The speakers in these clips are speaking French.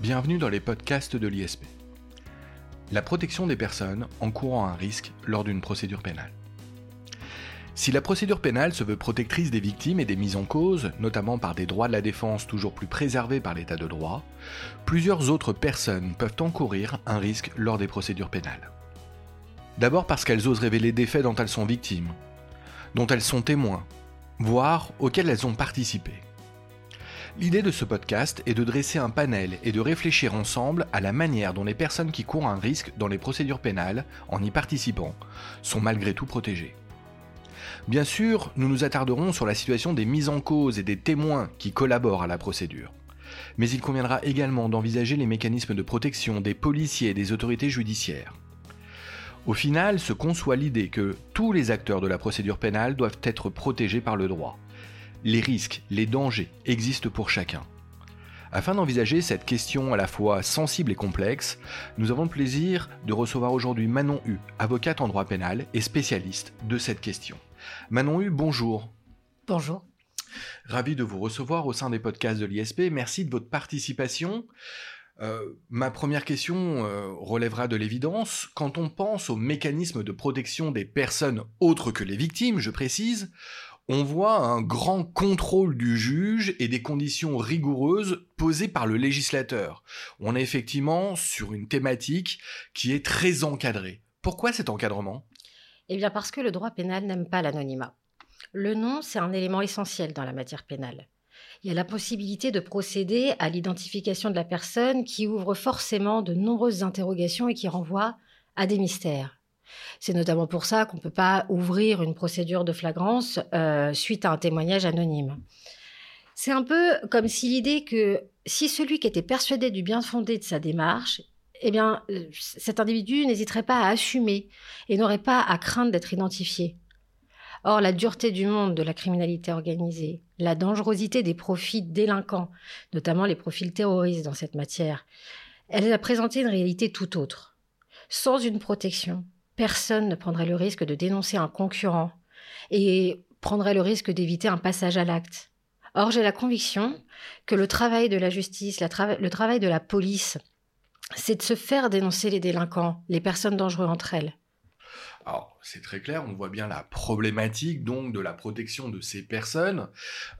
Bienvenue dans les podcasts de l'ISP. La protection des personnes encourant un risque lors d'une procédure pénale. Si la procédure pénale se veut protectrice des victimes et des mises en cause, notamment par des droits de la défense toujours plus préservés par l'état de droit, plusieurs autres personnes peuvent encourir un risque lors des procédures pénales. D'abord parce qu'elles osent révéler des faits dont elles sont victimes, dont elles sont témoins, voire auxquels elles ont participé. L'idée de ce podcast est de dresser un panel et de réfléchir ensemble à la manière dont les personnes qui courent un risque dans les procédures pénales, en y participant, sont malgré tout protégées. Bien sûr, nous nous attarderons sur la situation des mises en cause et des témoins qui collaborent à la procédure. Mais il conviendra également d'envisager les mécanismes de protection des policiers et des autorités judiciaires. Au final, se conçoit l'idée que tous les acteurs de la procédure pénale doivent être protégés par le droit les risques, les dangers existent pour chacun. Afin d'envisager cette question à la fois sensible et complexe, nous avons le plaisir de recevoir aujourd'hui Manon Hu, avocate en droit pénal et spécialiste de cette question. Manon Hu, bonjour. Bonjour. Ravi de vous recevoir au sein des podcasts de l'ISP. Merci de votre participation. Euh, ma première question euh, relèvera de l'évidence. Quand on pense aux mécanismes de protection des personnes autres que les victimes, je précise, on voit un grand contrôle du juge et des conditions rigoureuses posées par le législateur. On est effectivement sur une thématique qui est très encadrée. Pourquoi cet encadrement? Eh bien parce que le droit pénal n'aime pas l'anonymat. Le nom, c'est un élément essentiel dans la matière pénale. Il y a la possibilité de procéder à l'identification de la personne qui ouvre forcément de nombreuses interrogations et qui renvoie à des mystères. C'est notamment pour ça qu'on ne peut pas ouvrir une procédure de flagrance euh, suite à un témoignage anonyme. C'est un peu comme si l'idée que si celui qui était persuadé du bien fondé de sa démarche, eh bien, euh, cet individu n'hésiterait pas à assumer et n'aurait pas à craindre d'être identifié. Or, la dureté du monde de la criminalité organisée, la dangerosité des profils délinquants, notamment les profils terroristes dans cette matière, elle a présenté une réalité tout autre. Sans une protection, personne ne prendrait le risque de dénoncer un concurrent et prendrait le risque d'éviter un passage à l'acte. Or, j'ai la conviction que le travail de la justice, le travail de la police, c'est de se faire dénoncer les délinquants, les personnes dangereuses entre elles. Alors, c'est très clair, on voit bien la problématique donc de la protection de ces personnes.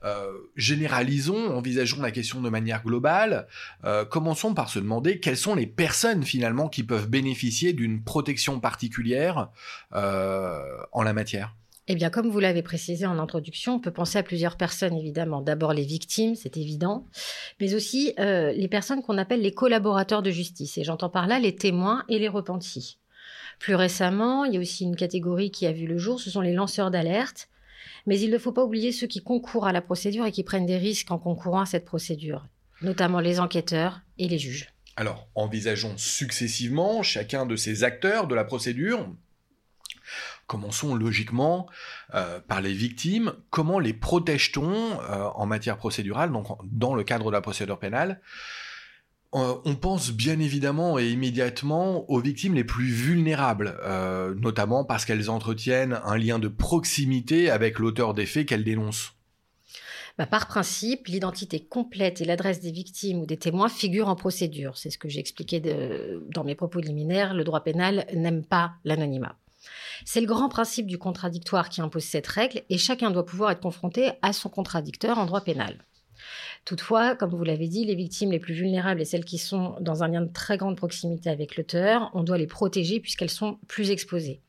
Euh, généralisons, envisageons la question de manière globale. Euh, commençons par se demander quelles sont les personnes finalement qui peuvent bénéficier d'une protection particulière euh, en la matière. Eh bien, comme vous l'avez précisé en introduction, on peut penser à plusieurs personnes, évidemment. D'abord les victimes, c'est évident, mais aussi les personnes qu'on appelle les collaborateurs de justice. Et j'entends par là les témoins et les repentis. Plus récemment, il y a aussi une catégorie qui a vu le jour, ce sont les lanceurs d'alerte. Mais il ne faut pas oublier ceux qui concourent à la procédure et qui prennent des risques en concourant à cette procédure, notamment les enquêteurs et les juges. Alors, envisageons successivement chacun de ces acteurs de la procédure. Commençons logiquement euh, par les victimes. Comment les protège-t-on euh, en matière procédurale, donc dans le cadre de la procédure pénale? On pense bien évidemment et immédiatement aux victimes les plus vulnérables, euh, notamment parce qu'elles entretiennent un lien de proximité avec l'auteur des faits qu'elles dénoncent. Bah, par principe, l'identité complète et l'adresse des victimes ou des témoins figurent en procédure. C'est ce que j'ai expliqué dans mes propos liminaires. Le droit pénal n'aime pas l'anonymat. C'est le grand principe du contradictoire qui impose cette règle et chacun doit pouvoir être confronté à son contradicteur en droit pénal. Toutefois, comme vous l'avez dit, les victimes les plus vulnérables et celles qui sont dans un lien de très grande proximité avec l'auteur, on doit les protéger puisqu'elles sont plus exposées.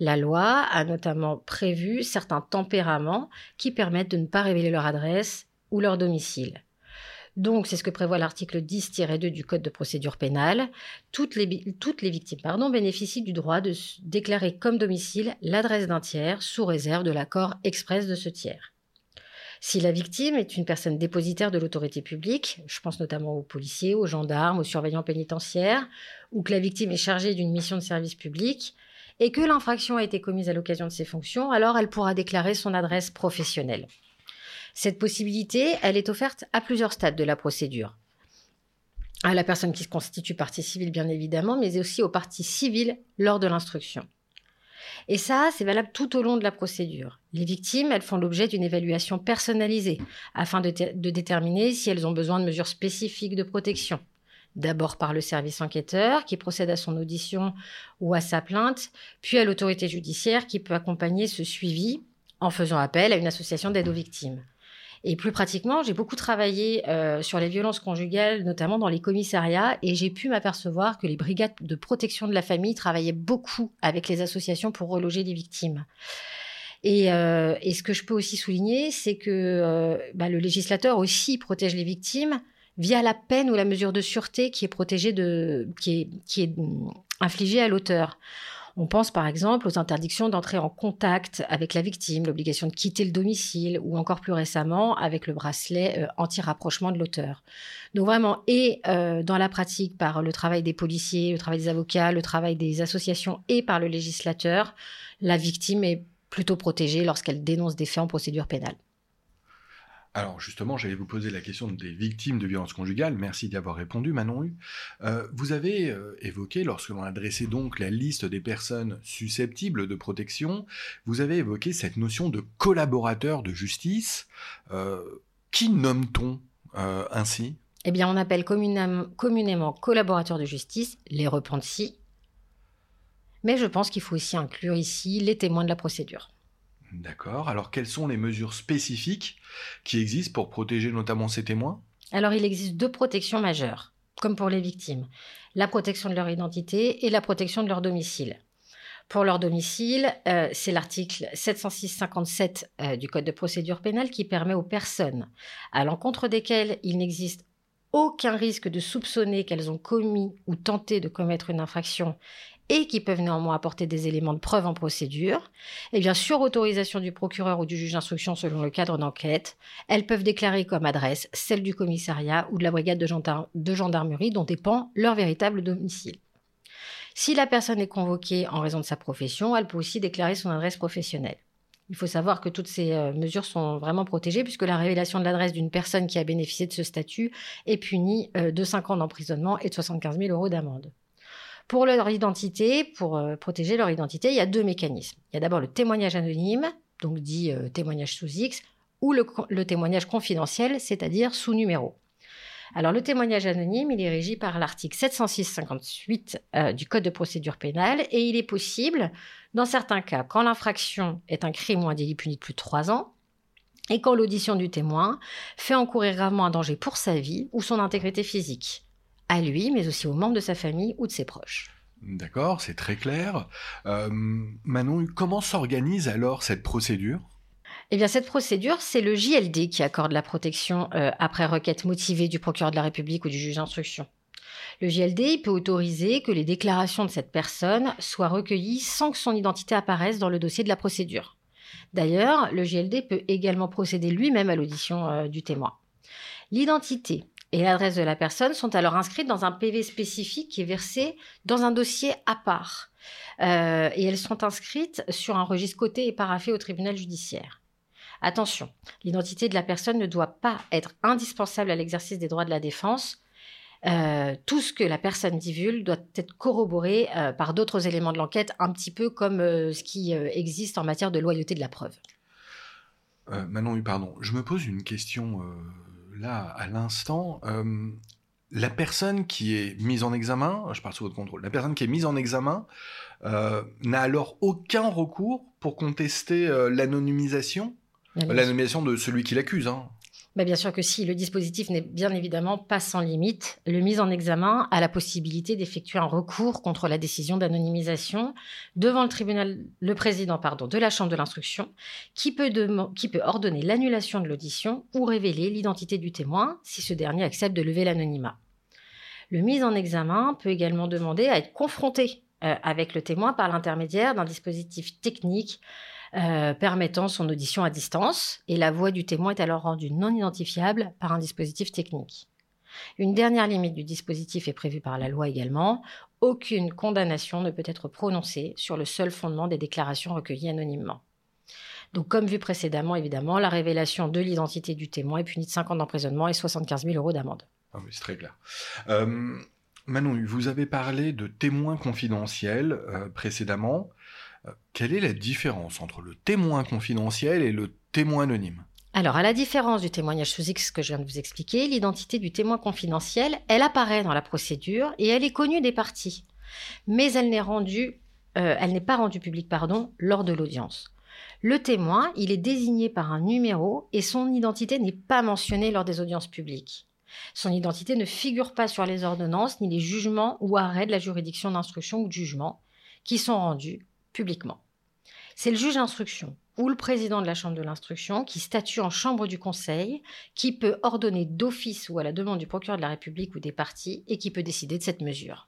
La loi a notamment prévu certains tempéraments qui permettent de ne pas révéler leur adresse ou leur domicile. Donc, c'est ce que prévoit l'article 10-2 du Code de procédure pénale. Toutes les, victimes pardon, bénéficient du droit de déclarer comme domicile l'adresse d'un tiers sous réserve de l'accord express de ce tiers. Si la victime est une personne dépositaire de l'autorité publique, je pense notamment aux policiers, aux gendarmes, aux surveillants pénitentiaires, ou que la victime est chargée d'une mission de service public, et que l'infraction a été commise à l'occasion de ses fonctions, alors elle pourra déclarer son adresse professionnelle. Cette possibilité, elle est offerte à plusieurs stades de la procédure. À la personne qui se constitue partie civile, bien évidemment, mais aussi aux parties civiles lors de l'instruction. Et ça, c'est valable tout au long de la procédure. Les victimes, elles font l'objet d'une évaluation personnalisée afin de, déterminer si elles ont besoin de mesures spécifiques de protection. d'abord par le service enquêteur qui procède à son audition ou à sa plainte, puis à l'autorité judiciaire qui peut accompagner ce suivi en faisant appel à une association d'aide aux victimes. Et plus pratiquement, j'ai beaucoup travaillé euh, sur les violences conjugales, notamment dans les commissariats, et j'ai pu m'apercevoir que les brigades de protection de la famille travaillaient beaucoup avec les associations pour reloger les victimes. Et, euh, ce que je peux aussi souligner, c'est que euh, bah, le législateur aussi protège les victimes via la peine ou la mesure de sûreté qui est protégée de, qui est, qui est hum, infligée à l'auteur. On pense par exemple aux interdictions d'entrer en contact avec la victime, l'obligation de quitter le domicile ou encore plus récemment avec le bracelet euh, anti-rapprochement de l'auteur. Donc vraiment, et euh, dans la pratique par le travail des policiers, le travail des avocats, le travail des associations et par le législateur, la victime est plutôt protégée lorsqu'elle dénonce des faits en procédure pénale. Alors justement, j'allais vous poser la question des victimes de violences conjugales. Merci d'y avoir répondu, Manon Hu. Euh, vous avez euh, évoqué, lorsque l'on a dressé donc la liste des personnes susceptibles de protection, vous avez évoqué cette notion de collaborateur de justice. Euh, qui nomme-t-on ainsi? Eh bien, on appelle communément, collaborateurs de justice les repentis. Mais je pense qu'il faut aussi inclure ici les témoins de la procédure. D'accord. Alors, quelles sont les mesures spécifiques qui existent pour protéger notamment ces témoins? Alors, il existe deux protections majeures, comme pour les victimes. La protection de leur identité et la protection de leur domicile. Pour leur domicile, euh, c'est l'article 706-57 euh, du Code de procédure pénale qui permet aux personnes à l'encontre desquelles il n'existe aucun risque de soupçonner qu'elles ont commis ou tenté de commettre une infraction et qui peuvent néanmoins apporter des éléments de preuve en procédure, bien sur autorisation du procureur ou du juge d'instruction selon le cadre d'enquête, elles peuvent déclarer comme adresse celle du commissariat ou de la brigade de, gendarmerie dont dépend leur véritable domicile. Si la personne est convoquée en raison de sa profession, elle peut aussi déclarer son adresse professionnelle. Il faut savoir que toutes ces euh, mesures sont vraiment protégées puisque la révélation de l'adresse d'une personne qui a bénéficié de ce statut est punie euh, de 5 ans d'emprisonnement et de 75 000 euros d'amende. Pour leur identité, pour euh, protéger leur identité, il y a deux mécanismes. Il y a d'abord le témoignage anonyme, donc dit euh, témoignage sous X, ou le, témoignage confidentiel, c'est-à-dire sous numéro. Alors le témoignage anonyme, il est régi par l'article 706-58 euh, du Code de procédure pénale et il est possible, dans certains cas, quand l'infraction est un crime ou un délit puni de plus de trois ans, et quand l'audition du témoin fait encourir gravement un danger pour sa vie ou son intégrité physique à lui, mais aussi aux membres de sa famille ou de ses proches. D'accord, c'est très clair. Euh, Manon, comment s'organise alors cette procédure? Eh bien, cette procédure, c'est le JLD qui accorde la protection euh, après requête motivée du procureur de la République ou du juge d'instruction. Le JLD peut autoriser que les déclarations de cette personne soient recueillies sans que son identité apparaisse dans le dossier de la procédure. D'ailleurs, le JLD peut également procéder lui-même à l'audition euh, du témoin. L'identité et l'adresse de la personne sont alors inscrites dans un PV spécifique qui est versé dans un dossier à part. Euh, et elles sont inscrites sur un registre coté et paraffé au tribunal judiciaire. Attention, l'identité de la personne ne doit pas être indispensable à l'exercice des droits de la défense. Euh, tout ce que la personne divulgue doit être corroboré euh, par d'autres éléments de l'enquête, un petit peu comme ce qui existe en matière de loyauté de la preuve. Manon, pardon, je me pose une question là, à l'instant, euh, la personne qui est mise en examen, je parle sous votre contrôle, la personne qui est mise en examen euh, n'a alors aucun recours pour contester euh, l'anonymisation, l'anonymisation de celui qui l'accuse. Hein. Bah, bien sûr que si, le dispositif n'est bien évidemment pas sans limite. Le mise en examen a la possibilité d'effectuer un recours contre la décision d'anonymisation devant le tribunal, le président pardon, de la chambre de l'instruction, qui peut, ordonner l'annulation de l'audition ou révéler l'identité du témoin si ce dernier accepte de lever l'anonymat. Le mise en examen peut également demander à être confronté euh, avec le témoin par l'intermédiaire d'un dispositif technique euh, permettant son audition à distance, et la voix du témoin est alors rendue non identifiable par un dispositif technique. Une dernière limite du dispositif est prévue par la loi également. Aucune condamnation ne peut être prononcée sur le seul fondement des déclarations recueillies anonymement. Donc, comme vu précédemment, évidemment, la révélation de l'identité du témoin est punie de 5 ans d'emprisonnement et 75 000 euros d'amende. Ah c'est très clair. Euh, Manon, vous avez parlé de témoins confidentiels euh, précédemment. Euh, quelle est la différence entre le témoin confidentiel et le témoin anonyme? Alors, à la différence du témoignage sous X que je viens de vous expliquer, l'identité du témoin confidentiel, elle apparaît dans la procédure et elle est connue des parties. Mais elle n'est rendue, euh, elle n'est pas rendue publique, pardon, lors de l'audience. Le témoin, il est désigné par un numéro et son identité n'est pas mentionnée lors des audiences publiques. Son identité ne figure pas sur les ordonnances ni les jugements ou arrêts de la juridiction d'instruction ou de jugement qui sont rendus publiquement. C'est le juge d'instruction ou le président de la chambre de l'instruction qui statue en chambre du conseil, qui peut ordonner d'office ou à la demande du procureur de la République ou des parties et qui peut décider de cette mesure.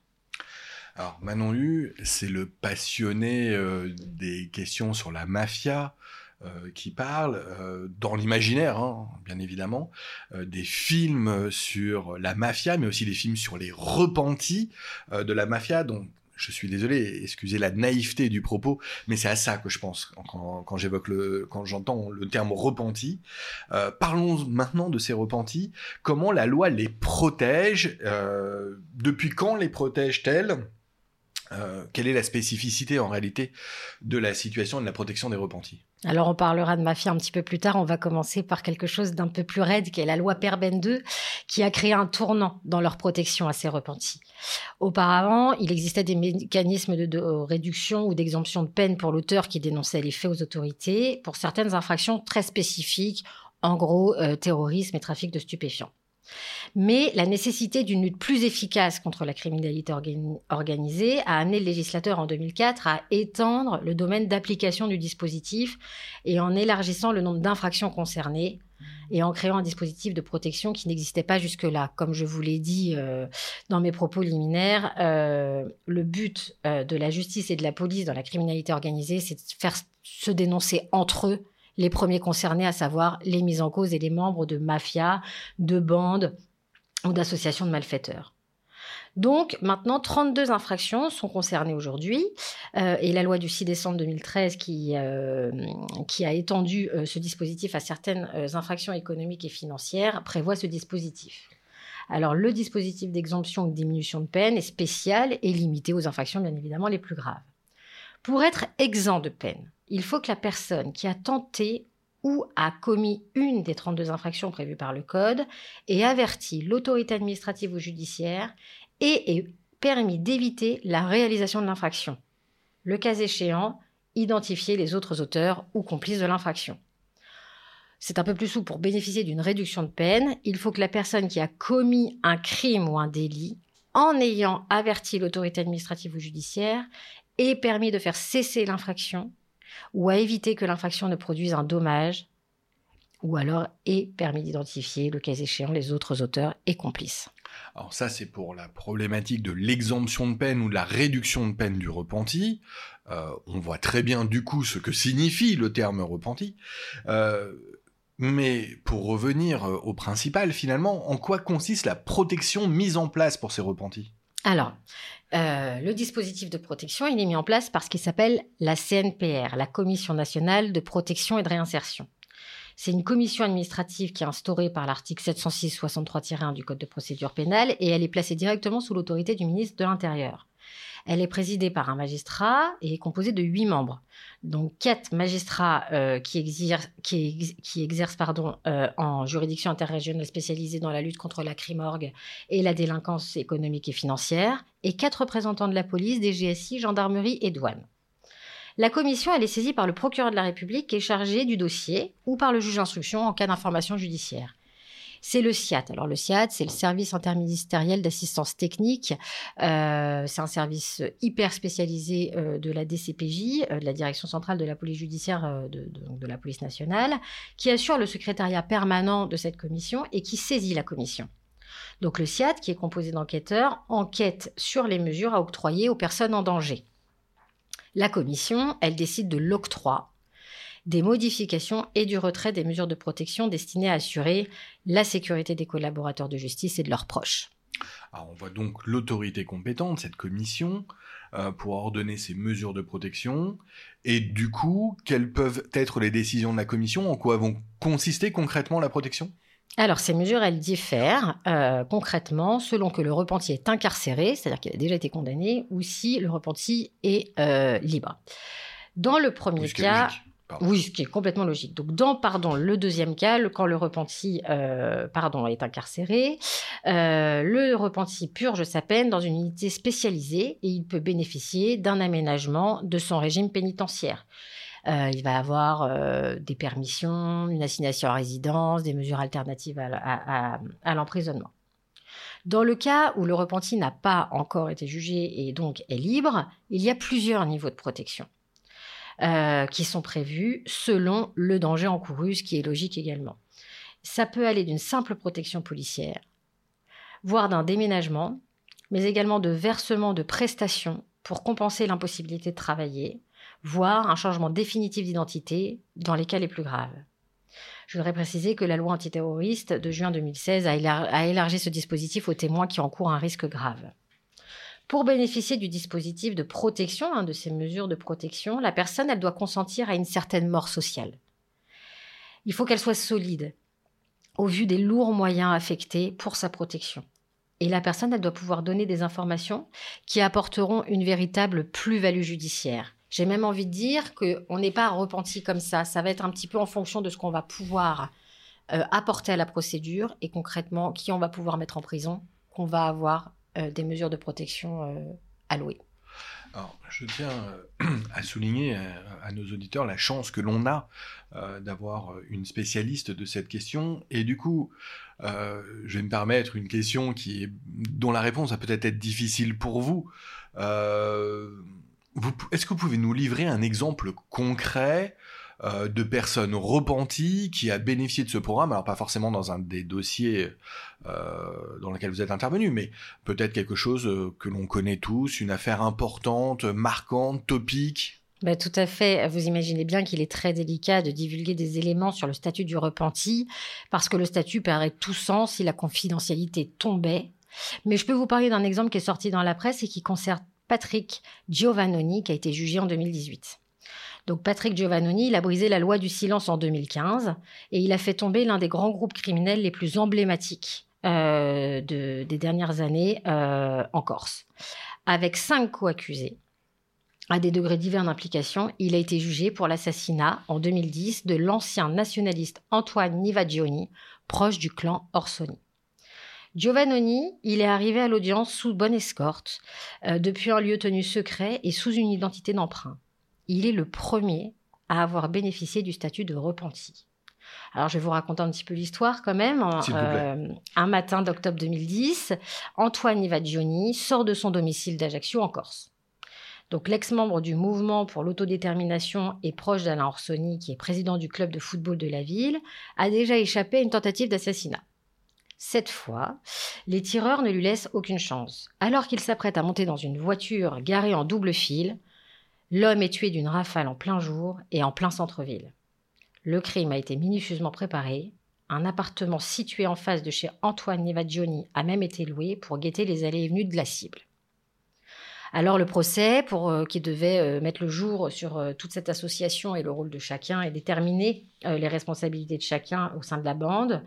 Alors Manon Hu, c'est le passionné euh, des questions sur la mafia, euh, qui parle euh, dans l'imaginaire, hein, bien évidemment, des films sur la mafia, mais aussi des films sur les repentis de la mafia, dont je suis désolé, excusez la naïveté du propos, mais c'est à ça que je pense quand, j'évoque le, quand j'entends le terme repenti. parlons maintenant de ces repentis. Comment la loi les protège Depuis quand les protège-t-elle? Euh, quelle est la spécificité en réalité de la situation de la protection des repentis? Alors on parlera de mafia un petit peu plus tard, on va commencer par quelque chose d'un peu plus raide qui est la loi Perben 2 qui a créé un tournant dans leur protection à ces repentis. Auparavant, il existait des mécanismes de, réduction ou d'exemption de peine pour l'auteur qui dénonçait les faits aux autorités pour certaines infractions très spécifiques, en gros euh, terrorisme et trafic de stupéfiants. Mais la nécessité d'une lutte plus efficace contre la criminalité organisée a amené le législateur en 2004 à étendre le domaine d'application du dispositif et en élargissant le nombre d'infractions concernées et en créant un dispositif de protection qui n'existait pas jusque-là. Comme je vous l'ai dit euh, dans mes propos liminaires, euh, le but euh, de la justice et de la police dans la criminalité organisée, c'est de faire se dénoncer entre eux les premiers concernés, à savoir les mises en cause et les membres de mafias, de bandes ou d'associations de malfaiteurs. Donc maintenant, 32 infractions sont concernées aujourd'hui euh, et la loi du 6 décembre 2013 qui, euh, qui a étendu euh, ce dispositif à certaines infractions économiques et financières prévoit ce dispositif. Alors le dispositif d'exemption ou de diminution de peine est spécial et limité aux infractions bien évidemment les plus graves. Pour être exempt de peine, il faut que la personne qui a tenté ou a commis une des 32 infractions prévues par le Code ait averti l'autorité administrative ou judiciaire et ait permis d'éviter la réalisation de l'infraction. Le cas échéant, identifier les autres auteurs ou complices de l'infraction. C'est un peu plus souple pour bénéficier d'une réduction de peine. Il faut que la personne qui a commis un crime ou un délit, en ayant averti l'autorité administrative ou judiciaire, ait permis de faire cesser l'infraction ou à éviter que l'infraction ne produise un dommage, ou alors ait permis d'identifier, le cas échéant, les autres auteurs et complices. Alors ça, c'est pour la problématique de l'exemption de peine ou de la réduction de peine du repenti. Euh, on voit très bien du coup ce que signifie le terme repenti. Euh, mais pour revenir au principal, finalement, en quoi consiste la protection mise en place pour ces repentis? Alors, euh, le dispositif de protection, il est mis en place parce qu'il s'appelle la CNPR, la Commission nationale de protection et de réinsertion. C'est une commission administrative qui est instaurée par l'article 706-63-1 du Code de procédure pénale et elle est placée directement sous l'autorité du ministre de l'Intérieur. Elle est présidée par un magistrat et est composée de huit membres. Donc quatre magistrats euh, qui, exercent, euh, en juridiction interrégionale spécialisée dans la lutte contre la crimorgue et la délinquance économique et financière, et quatre représentants de la police, des GSI, gendarmerie et douane. La commission est saisie par le procureur de la République qui est chargé du dossier ou par le juge d'instruction en cas d'information judiciaire c'est le SIAT. Alors le SIAT, c'est le service interministériel d'assistance technique. Euh, c'est un service hyper spécialisé euh, de la DCPJ, euh, de la Direction centrale de la police judiciaire de, de, la police nationale, qui assure le secrétariat permanent de cette commission et qui saisit la commission. Donc le SIAT, qui est composé d'enquêteurs, enquête sur les mesures à octroyer aux personnes en danger. La commission, elle décide de l'octroi des modifications et du retrait des mesures de protection destinées à assurer la sécurité des collaborateurs de justice et de leurs proches. on voit donc l'autorité compétente, cette commission, euh, pour ordonner ces mesures de protection. Et du coup, quelles peuvent être les décisions de la commission? En quoi vont consister concrètement la protection? Alors, ces mesures, elles diffèrent euh, concrètement selon que le repenti est incarcéré, c'est-à-dire qu'il a déjà été condamné, ou si le repenti est euh, libre. Dans le premier cas, Oui, ce qui est complètement logique. Donc, dans le deuxième cas, quand le repenti euh, est incarcéré, euh, le repenti purge sa peine dans une unité spécialisée et il peut bénéficier d'un aménagement de son régime pénitentiaire. Euh, il va avoir des permissions, une assignation à résidence, des mesures alternatives à l'emprisonnement. Dans le cas où le repenti n'a pas encore été jugé et donc est libre, il y a plusieurs niveaux de protection. Euh, qui sont prévus selon le danger encouru, ce qui est logique également. Ça peut aller d'une simple protection policière, voire d'un déménagement, mais également de versement de prestations pour compenser l'impossibilité de travailler, voire un changement définitif d'identité dans les cas les plus graves. Je voudrais préciser que la loi antiterroriste de juin 2016 a, élargi ce dispositif aux témoins qui encourent un risque grave. Pour bénéficier du dispositif de protection, hein, de ces mesures de protection, la personne, elle doit consentir à une certaine mort sociale. Il faut qu'elle soit solide, au vu des lourds moyens affectés pour sa protection. Et la personne, elle doit pouvoir donner des informations qui apporteront une véritable plus-value judiciaire. J'ai même envie de dire qu'on n'est pas repenti comme ça. Ça va être un petit peu en fonction de ce qu'on va pouvoir euh, apporter à la procédure et concrètement qui on va pouvoir mettre en prison, qu'on va avoir des mesures de protection euh, allouées. Je tiens à souligner à, nos auditeurs la chance que l'on a d'avoir une spécialiste de cette question. Et du coup, je vais me permettre une question qui dont la réponse va peut-être être difficile pour vous est-ce que vous pouvez nous livrer un exemple concret euh, de personnes repenties qui a bénéficié de ce programme, alors pas forcément dans un des dossiers euh, dans lequel vous êtes intervenu, mais peut-être quelque chose euh, que l'on connaît tous, une affaire importante, marquante, topique bah, tout à fait. Vous imaginez bien qu'il est très délicat de divulguer des éléments sur le statut du repenti, parce que le statut perdrait tout sens si la confidentialité tombait. Mais je peux vous parler d'un exemple qui est sorti dans la presse et qui concerne Patrick Giovannoni, qui a été jugé en 2018. Donc Patrick Giovannoni, a brisé la loi du silence en 2015 et il a fait tomber l'un des grands groupes criminels les plus emblématiques euh, des dernières années euh, en Corse. Avec cinq co-accusés, à des degrés divers d'implication, il a été jugé pour l'assassinat en 2010 de l'ancien nationaliste Antoine Nivagioni, proche du clan Orsoni. Giovannoni, il est arrivé à l'audience sous bonne escorte, euh, depuis un lieu tenu secret et sous une identité d'emprunt. Il est le premier à avoir bénéficié du statut de repenti. Alors, je vais vous raconter un petit peu l'histoire quand même. Euh, un matin d'octobre 2010, Antoine Ivagioni sort de son domicile d'Ajaccio en Corse. Donc, l'ex-membre du mouvement pour l'autodétermination et proche d'Alain Orsoni, qui est président du club de football de la ville, a déjà échappé à une tentative d'assassinat. Cette fois, les tireurs ne lui laissent aucune chance. Alors qu'il s'apprête à monter dans une voiture garée en double fil, l'homme est tué d'une rafale en plein jour et en plein centre-ville. Le crime a été minutieusement préparé. Un appartement situé en face de chez Antoine Nevagioni a même été loué pour guetter les allées et venues de la cible. Alors le procès, euh, qui devait euh, mettre le jour sur euh, toute cette association et le rôle de chacun et déterminer les responsabilités de chacun au sein de la bande,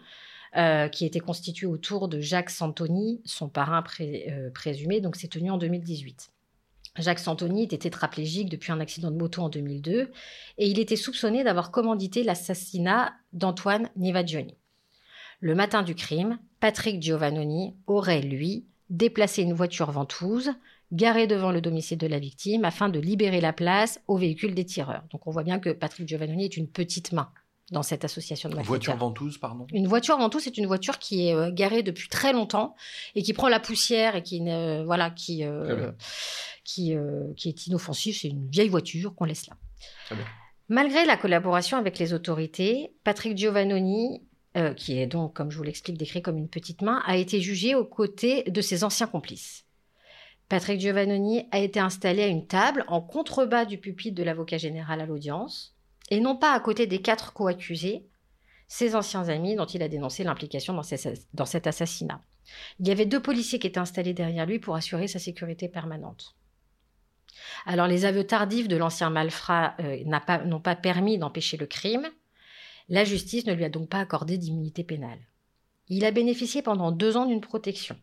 qui était constitué autour de Jacques Santoni, son parrain présumé, donc c'est tenu en 2018. Jacques Santoni était tétraplégique depuis un accident de moto en 2002 et il était soupçonné d'avoir commandité l'assassinat d'Antoine Nivagioni. Le matin du crime, Patrick Giovannoni aurait, lui, déplacé une voiture ventouse garée devant le domicile de la victime afin de libérer la place au véhicule des tireurs. Donc on voit bien que Patrick Giovannoni est une petite main dans cette association de Une voiture ventouse, pardon? Une voiture ventouse, c'est une voiture qui est euh, garée depuis très longtemps et qui prend la poussière et qui, voilà, qui, euh, qui, euh, qui est inoffensive. C'est une vieille voiture qu'on laisse là. Malgré la collaboration avec les autorités, Patrick Giovannoni, qui est donc, comme je vous l'explique, décrit comme une petite main, a été jugé aux côtés de ses anciens complices. Patrick Giovannoni a été installé à une table en contrebas du pupitre de l'avocat général à l'audience et non pas à côté des quatre co-accusés, ses anciens amis dont il a dénoncé l'implication dans, cet assassinat. Il y avait deux policiers qui étaient installés derrière lui pour assurer sa sécurité permanente. Alors les aveux tardifs de l'ancien malfrat euh, n'ont pas, permis d'empêcher le crime. La justice ne lui a donc pas accordé d'immunité pénale. Il a bénéficié pendant deux ans d'une protection,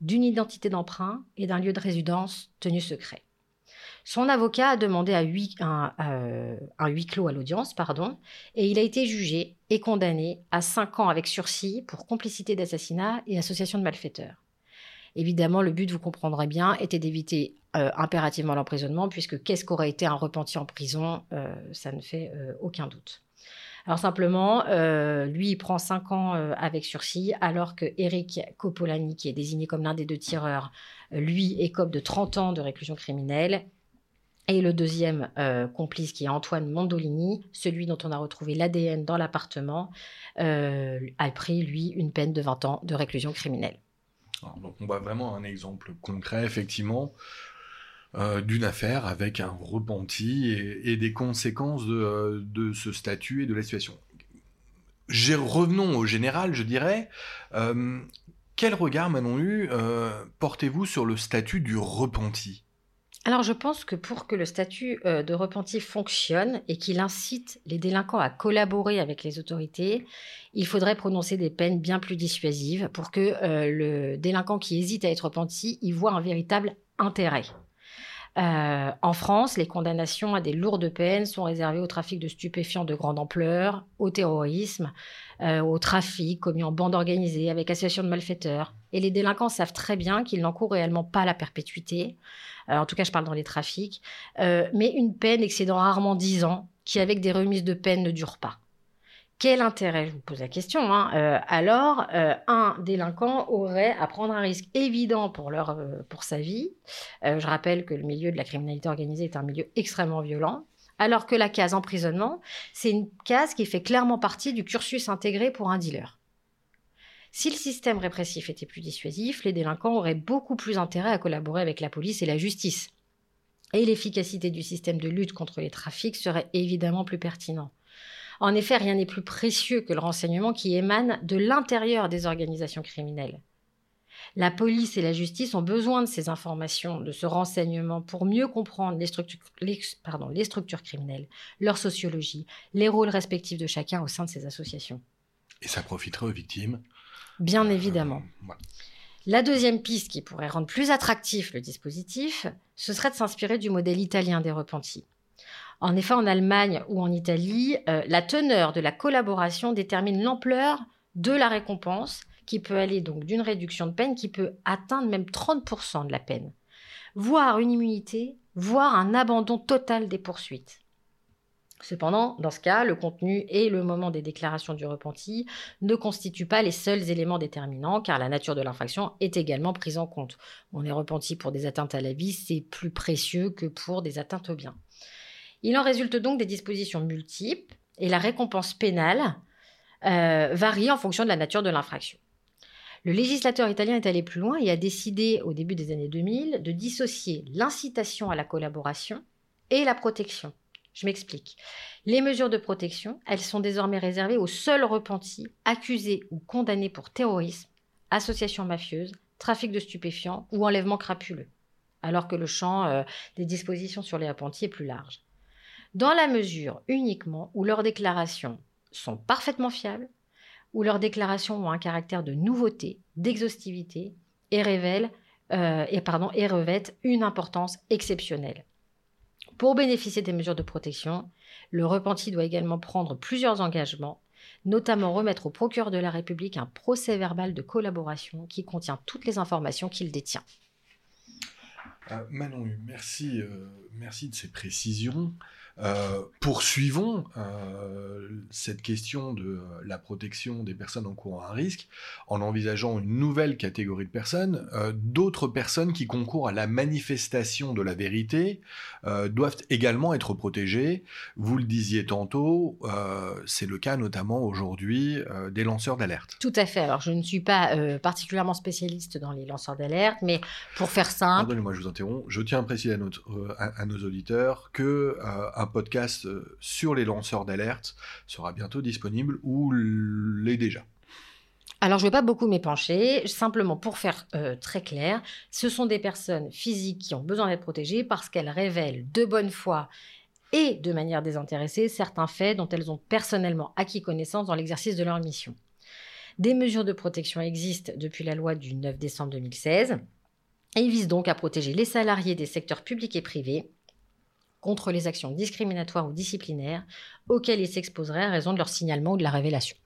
d'une identité d'emprunt et d'un lieu de résidence tenu secret. Son avocat a demandé un, huis clos à l'audience, pardon, et il a été jugé et condamné à 5 ans avec sursis pour complicité d'assassinat et association de malfaiteurs. Évidemment, le but, vous comprendrez bien, était d'éviter euh, impérativement l'emprisonnement, puisque qu'est-ce qu'aurait été un repenti en prison euh, Ça ne fait euh, aucun doute. Alors simplement, lui, il prend 5 ans avec sursis, alors que Eric Copolani, qui est désigné comme l'un des deux tireurs, lui écope de 30 ans de réclusion criminelle. Et le deuxième complice, qui est Antoine Mondolini, celui dont on a retrouvé l'ADN dans l'appartement, a pris, lui, une peine de 20 ans de réclusion criminelle donc on voit vraiment un exemple concret, effectivement, euh, d'une affaire avec un repenti et, des conséquences de, ce statut et de la situation. Revenons au général, je dirais. Euh, quel regard, Manon euh, portez-vous sur le statut du repenti? Alors je pense que pour que le statut euh, de repenti fonctionne et qu'il incite les délinquants à collaborer avec les autorités, il faudrait prononcer des peines bien plus dissuasives pour que euh, le délinquant qui hésite à être repenti y voit un véritable intérêt. Euh, en France, les condamnations à des lourdes peines sont réservées au trafic de stupéfiants de grande ampleur, au terrorisme, au trafic commis en bande organisée avec association de malfaiteurs. Et les délinquants savent très bien qu'ils n'encourent réellement pas la perpétuité. Euh, en tout cas je parle dans les trafics, euh, mais une peine excédant rarement 10 ans, qui avec des remises de peine ne dure pas. Quel intérêt, je vous pose la question, hein, euh, alors un délinquant aurait à prendre un risque évident pour, leur, pour sa vie. je rappelle que le milieu de la criminalité organisée est un milieu extrêmement violent, alors que la case emprisonnement, c'est une case qui fait clairement partie du cursus intégré pour un dealer. Si le système répressif était plus dissuasif, les délinquants auraient beaucoup plus intérêt à collaborer avec la police et la justice. Et l'efficacité du système de lutte contre les trafics serait évidemment plus pertinent. En effet, rien n'est plus précieux que le renseignement qui émane de l'intérieur des organisations criminelles. La police et la justice ont besoin de ces informations, de ce renseignement pour mieux comprendre les structures, les structures criminelles, leur sociologie, les rôles respectifs de chacun au sein de ces associations. Et ça profiterait aux victimes? Bien euh, évidemment. La deuxième piste qui pourrait rendre plus attractif le dispositif, ce serait de s'inspirer du modèle italien des repentis. En effet, en Allemagne ou en Italie, euh, la teneur de la collaboration détermine l'ampleur de la récompense, qui peut aller donc d'une réduction de peine qui peut atteindre même 30% de la peine, voire une immunité, voire un abandon total des poursuites. Cependant, dans ce cas, le contenu et le moment des déclarations du repenti ne constituent pas les seuls éléments déterminants, car la nature de l'infraction est également prise en compte. On est repenti pour des atteintes à la vie, c'est plus précieux que pour des atteintes au bien. Il en résulte donc des dispositions multiples, et la récompense pénale euh, varie en fonction de la nature de l'infraction. Le législateur italien est allé plus loin et a décidé, au début des années 2000, de dissocier l'incitation à la collaboration et la protection. Je m'explique. Les mesures de protection, elles sont désormais réservées aux seuls repentis accusés ou condamnés pour terrorisme, association mafieuse, trafic de stupéfiants ou enlèvement crapuleux, alors que le champ euh, des dispositions sur les repentis est plus large. Dans la mesure uniquement où leurs déclarations sont parfaitement fiables, où leurs déclarations ont un caractère de nouveauté, d'exhaustivité et révèlent euh, et, revêtent une importance exceptionnelle. Pour bénéficier des mesures de protection, le repenti doit également prendre plusieurs engagements, notamment remettre au procureur de la République un procès verbal de collaboration qui contient toutes les informations qu'il détient. Euh, Manon, euh, merci de ces précisions. Euh, poursuivons euh, cette question de euh, la protection des personnes en courant un risque en envisageant une nouvelle catégorie de personnes. D'autres personnes qui concourent à la manifestation de la vérité doivent également être protégées. Vous le disiez tantôt, c'est le cas notamment aujourd'hui des lanceurs d'alerte. Tout à fait. Alors je ne suis pas particulièrement spécialiste dans les lanceurs d'alerte, mais pour faire simple... Pardonnez-moi, je vous interromps. Je tiens à préciser à, à nos auditeurs que un podcast euh, sur les lanceurs d'alerte sera bientôt disponible ou l'est déjà. Alors, je ne vais pas beaucoup m'épancher. Simplement, pour faire euh, très clair, ce sont des personnes physiques qui ont besoin d'être protégées parce qu'elles révèlent de bonne foi et de manière désintéressée certains faits dont elles ont personnellement acquis connaissance dans l'exercice de leur mission. Des mesures de protection existent depuis la loi du 9 décembre 2016 et visent donc à protéger les salariés des secteurs publics et privés contre les actions discriminatoires ou disciplinaires auxquelles ils s'exposeraient à raison de leur signalement ou de la révélation.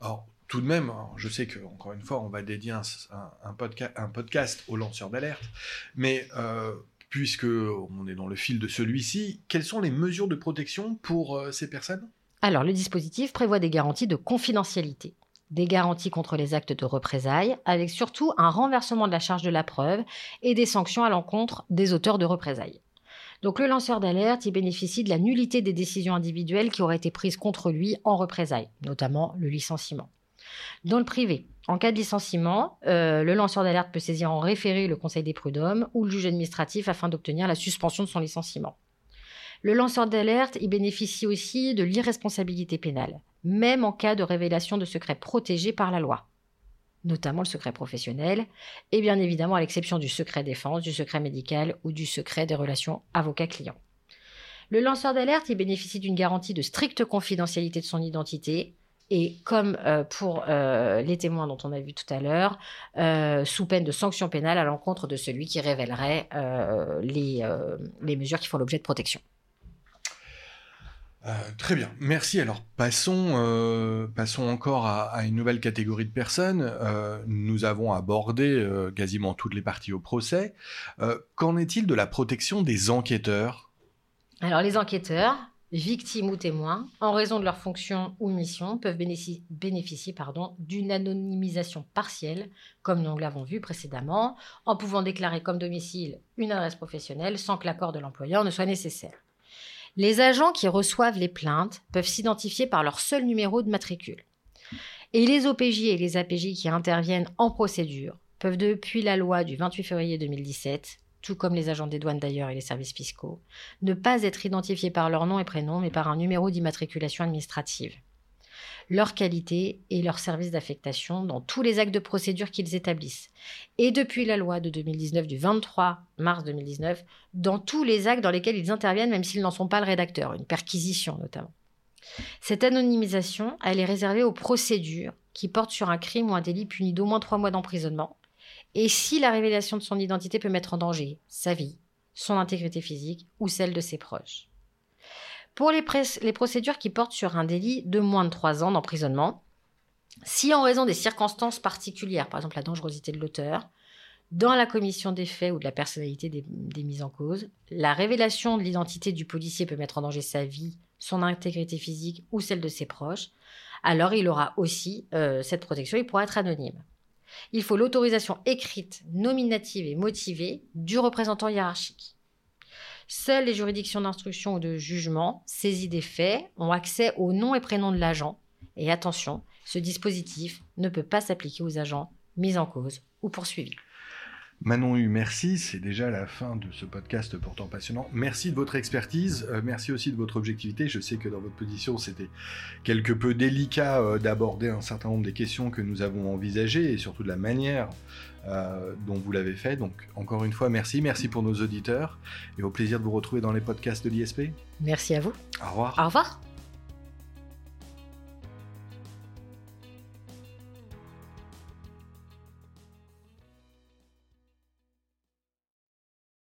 Alors, tout de même, je sais que encore une fois, on va dédier un, un, podcast aux lanceurs d'alerte, mais euh, puisque on est dans le fil de celui-ci, quelles sont les mesures de protection pour euh, ces personnes? Alors, le dispositif prévoit des garanties de confidentialité des garanties contre les actes de représailles, avec surtout un renversement de la charge de la preuve et des sanctions à l'encontre des auteurs de représailles. Donc le lanceur d'alerte, il bénéficie de la nullité des décisions individuelles qui auraient été prises contre lui en représailles, notamment le licenciement. Dans le privé, en cas de licenciement, euh, le lanceur d'alerte peut saisir en référé le Conseil des prud'hommes ou le juge administratif afin d'obtenir la suspension de son licenciement. Le lanceur d'alerte, il bénéficie aussi de l'irresponsabilité pénale, même en cas de révélation de secrets protégés par la loi, notamment le secret professionnel, et bien évidemment à l'exception du secret défense, du secret médical ou du secret des relations avocat-client. Le lanceur d'alerte, il bénéficie d'une garantie de stricte confidentialité de son identité, et comme euh, pour euh, les témoins dont on a vu tout à l'heure, euh, sous peine de sanctions pénales à l'encontre de celui qui révélerait les mesures qui font l'objet de protection. Euh, très bien, merci. Alors passons, euh, passons encore à, une nouvelle catégorie de personnes. Euh, nous avons abordé quasiment toutes les parties au procès. Qu'en est-il de la protection des enquêteurs? Alors les enquêteurs, victimes ou témoins, en raison de leur fonction ou mission, peuvent bénéficier, bénéficier d'une anonymisation partielle, comme nous l'avons vu précédemment, en pouvant déclarer comme domicile une adresse professionnelle sans que l'accord de l'employeur ne soit nécessaire. Les agents qui reçoivent les plaintes peuvent s'identifier par leur seul numéro de matricule. Et les OPJ et les APJ qui interviennent en procédure peuvent, depuis la loi du 28 février 2017, tout comme les agents des douanes d'ailleurs et les services fiscaux, ne pas être identifiés par leur nom et prénom, mais par un numéro d'immatriculation administrative leur qualité et leur service d'affectation dans tous les actes de procédure qu'ils établissent. Et depuis la loi de 2019 du 23 mars 2019, dans tous les actes dans lesquels ils interviennent, même s'ils n'en sont pas le rédacteur, une perquisition notamment. Cette anonymisation, elle est réservée aux procédures qui portent sur un crime ou un délit puni d'au moins trois mois d'emprisonnement, et si la révélation de son identité peut mettre en danger sa vie, son intégrité physique ou celle de ses proches. Pour les, procédures qui portent sur un délit de moins de 3 ans d'emprisonnement, si en raison des circonstances particulières, par exemple la dangerosité de l'auteur, dans la commission des faits ou de la personnalité des, mises en cause, la révélation de l'identité du policier peut mettre en danger sa vie, son intégrité physique ou celle de ses proches, alors il aura aussi euh, cette protection, il pourra être anonyme. Il faut l'autorisation écrite, nominative et motivée du représentant hiérarchique. Seules les juridictions d'instruction ou de jugement saisies des faits ont accès au nom et prénom de l'agent. Et attention, ce dispositif ne peut pas s'appliquer aux agents mis en cause ou poursuivis. Manon Hu, merci. C'est déjà la fin de ce podcast pourtant passionnant. Merci de votre expertise. Euh, merci aussi de votre objectivité. Je sais que dans votre position, c'était quelque peu délicat euh, d'aborder un certain nombre des questions que nous avons envisagées et surtout de la manière euh, dont vous l'avez fait. Donc, encore une fois, merci. Merci pour nos auditeurs et au plaisir de vous retrouver dans les podcasts de l'ISP. Merci à vous. Au revoir. Au revoir.